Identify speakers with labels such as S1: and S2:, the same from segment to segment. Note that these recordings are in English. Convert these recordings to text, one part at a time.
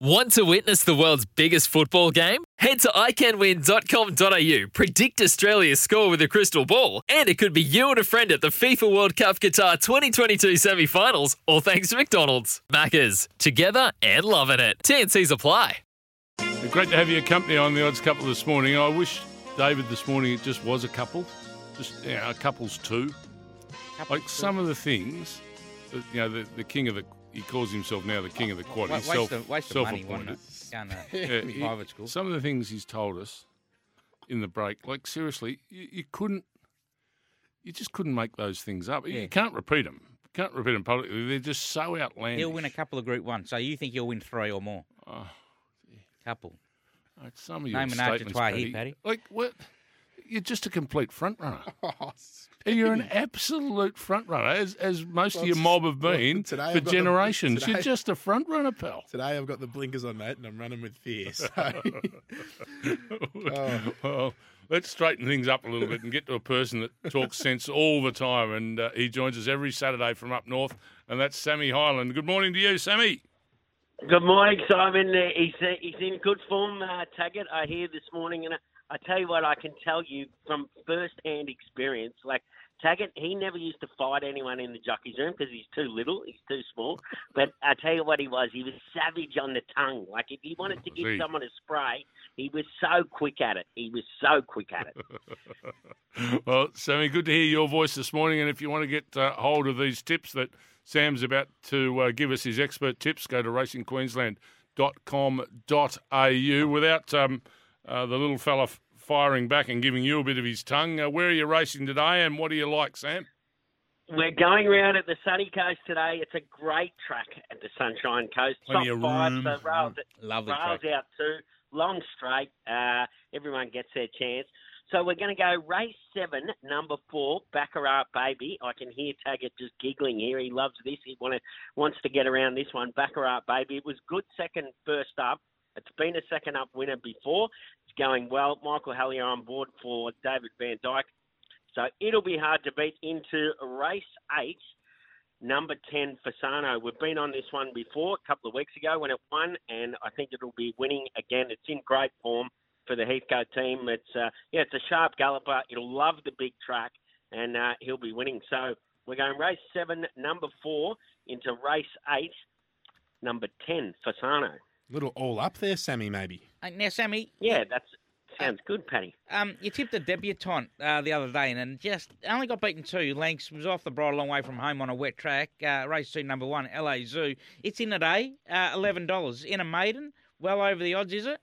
S1: Want to witness the world's biggest football game? Head to iCanWin.com.au, predict Australia's score with a crystal ball, and it could be you and a friend at the FIFA World Cup Qatar 2022 semi finals, all thanks to McDonald's. Maccas, together and loving it. TNC's apply.
S2: Great to have your company on the odds couple this morning. I wish, David, this morning it just was a couple, just you know, a couple's two. like some of the things, that, you know, the, the king of the, he calls himself now the king of the quad. He's
S3: waste
S2: self,
S3: of, waste of money,
S2: self-appointed.
S3: wasn't it? Going to
S2: Yeah, he-
S3: private school.
S2: Some of the things he's told us in the break, like seriously, you, you couldn't, you just couldn't make those things up.
S3: Yeah.
S2: You can't repeat them. You can't repeat them publicly. They're just so outlandish.
S3: He'll win a couple of Group One, so you think he'll win three or more?
S2: Oh,
S3: Couple.
S2: Like some of your
S3: Name an
S2: statements,
S3: here,
S2: Paddy,
S3: Paddy.
S2: Like what? You're just a complete front runner.
S4: Oh,
S2: And you're an absolute front runner, as as most of your mob have
S4: well,
S2: been
S4: today
S2: for
S4: I've got the-
S2: generations. You're just a front runner, pal.
S4: Today I've got the blinkers on, mate, and I'm running with fear. So.
S2: well, let's straighten things up a little bit and get to a person that talks sense all the time. And uh, he joins us every Saturday from up north, and that's Sammy Hyland. Good morning to you, Sammy.
S5: Good morning, Simon. Uh, He's uh, he's in good form, uh, Taggart. I hear this morning, and I, tell you what, I can tell you from first-hand experience. Like Taggart, he never used to fight anyone in the jockey's room because he's too little, he's too small. But I tell you what, he was. He was savage on the tongue. Like if he wanted to give
S2: See.
S5: someone a spray, he was so quick at it. He was so quick at it.
S2: well, Sammy, good to hear your voice this morning. And if you want to get uh, hold of these tips that Sam's about to uh, give us his expert tips, go to racingqueensland.com.au. Without um, uh, the little fella firing back and giving you a bit of his tongue, uh, where are you racing today and what do you like, Sam?
S5: We're going round at the sunny coast today. It's a great track at the Sunshine Coast.
S2: Plenty
S5: Top
S2: of
S5: five,
S2: room.
S5: so rails,
S3: Lovely
S5: rails
S3: track.
S5: out too. Long straight. Uh, everyone gets their chance. So we're going to go race seven, number four, Baccarat Baby. I can hear Taggart just giggling here. He loves this. He want wants to get around this one, Baccarat Baby. It was good second first up. It's been a second up winner before. It's going well. Michael Hellyer on board for David Vandyke. So it'll be hard to beat into race eight, number 10, Fasano. We've been on this one before a couple of weeks ago when it won, and I think it'll be winning again. It's in great form for the Heathcote team. It's uh, yeah, it's a sharp galloper. It'll love the big track, and uh, he'll be winning. So we're going race seven, number four, into race eight, number 10, Fasano.
S4: Little all up there, Sammy, maybe.
S3: Uh, now, Sammy,
S5: Yeah, that's sounds good, Paddy.
S3: um, you tipped a debutante uh, the other day and just only got beaten two lengths. Was off the bridle a long way from home on a wet track. Uh, race two, number one, LA Zoo. It's in today, uh, eleven dollars in a maiden. Well over the odds, is it?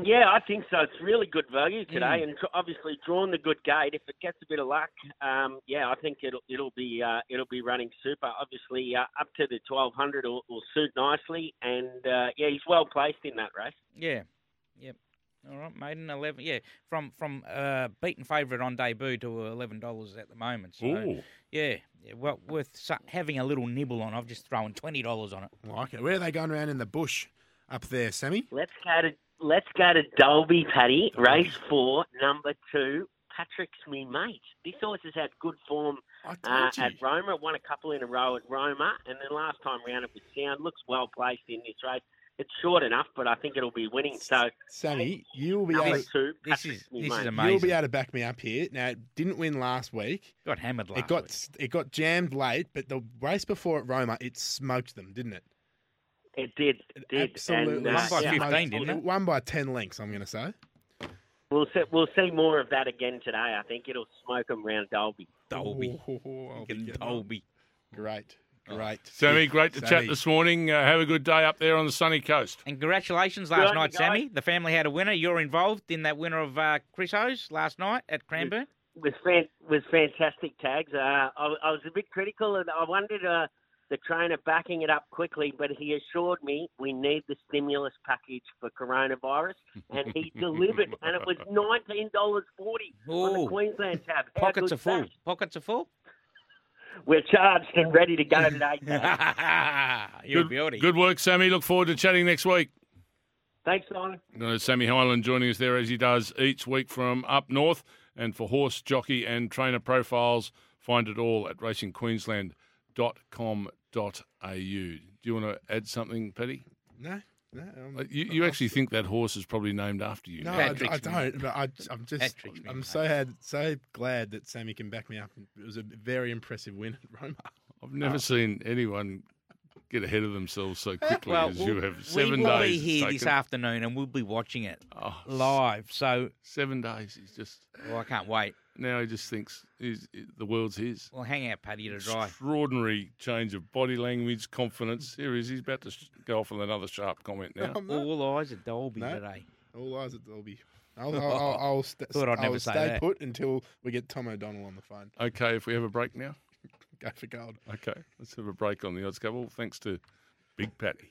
S5: Yeah, I think so. It's really good value today,
S3: Mm.
S5: and obviously drawn the good gate. If it gets a bit of luck, um, yeah, I think it'll it'll be uh, it'll be running super. Obviously, uh, up to the twelve hundred will, will suit nicely, and uh, yeah, he's well placed in that race.
S3: Yeah. Yep. All right, maiden eleven. Yeah, from from uh, beaten favourite on debut to eleven dollars at the moment. So
S2: Ooh.
S3: yeah, yeah, well worth having a little nibble on. I've just thrown twenty dollars on it.
S4: Like it. Where are they going around in the bush up there, Sammy?
S5: Let's go to let's go to Dalby, Paddy. Race four, number two. Patrick's me mate. This horse has had good form uh, at Roma. Won a couple in a row at Roma, and then last time round it was sound. Looks well placed in this race. It's short enough, but I think it'll be winning. So
S4: Sammy, you'll be able,
S5: two,
S3: This is
S5: me
S3: this
S5: mate.
S3: is
S4: you'll be able to back me up here. Now, it didn't win last week.
S3: got hammered last
S4: it got
S3: week.
S4: it got jammed late, but the race before at Roma, it smoked them, didn't it?
S5: It did, it did.
S4: Absolutely.
S5: And, uh,
S3: Won by
S5: yeah,
S3: 15, didn't it?
S4: Won by ten lengths. I'm going to say.
S5: We'll see, we'll see more of that again today. I think it'll smoke them round Dalby.
S3: Dalby.
S4: Oh, I'll be
S3: Fucking
S4: getting on.
S3: Dalby.
S4: Great, great.
S2: Sammy, great to chat this morning. Uh, have a good day up there on the sunny coast.
S3: And congratulations last
S5: on
S3: night. Sammy. The family had a winner. You're involved in that winner of uh, Chris O's last night at Cranbourne.
S5: With fan- was fantastic tags. Uh, I, I was a bit critical, and I wondered the trainer backing it up quickly, but he assured me we need the stimulus package for coronavirus, and he delivered, and it was nineteen dollars forty on the Queensland tab. How
S3: Pockets are full.
S5: that?
S3: Pockets are full.
S5: We're charged and ready to go today.
S3: You're a
S2: Good,
S3: beauty.
S2: good work, Sammy. Look forward to chatting next week.
S5: Thanks, Simon.
S2: Uh, Sammy Hyland joining us there as he does each week from up north. And for horse, jockey, and trainer profiles, find it all at racingqueensland.com.au. Do you want to add something, Petty?
S4: No, no. um,
S2: Uh, You, you actually think that horse is probably named after you?
S4: No. I, I don't. But I, I'm just.
S3: Patrick's
S4: I'm so had, so glad that Sammy can back me up. It was a very impressive win at Roma.
S2: I've never seen anyone get ahead of themselves so quickly
S3: well,
S2: as you have.
S3: Seven we
S2: Seven
S3: will
S2: days.
S3: be
S2: it's
S3: here this afternoon, and we'll be watching it
S2: Oh,
S3: live. So,
S2: Seven days. is just
S3: oh, I can't wait.
S2: Now he just thinks he's, the world's his.
S3: We'll hang out, Paddy, to dry.
S2: Extraordinary change of body language, confidence. Here he is. He's about to sh- go off with another sharp comment now.
S4: Oh, I'm.
S3: All eyes at Dalby
S4: No.
S3: today.
S4: All eyes at Dalby. I'll, I'll, I'll, I'll, st-
S3: Thought I'd
S4: I'll
S3: never say
S4: stay
S3: that.
S4: put until we get Tom O'Donnell on the phone.
S2: Okay, if we have a break now.
S4: Go for gold.
S2: Okay, let's have a break on the odds couple. Thanks to Big Patty.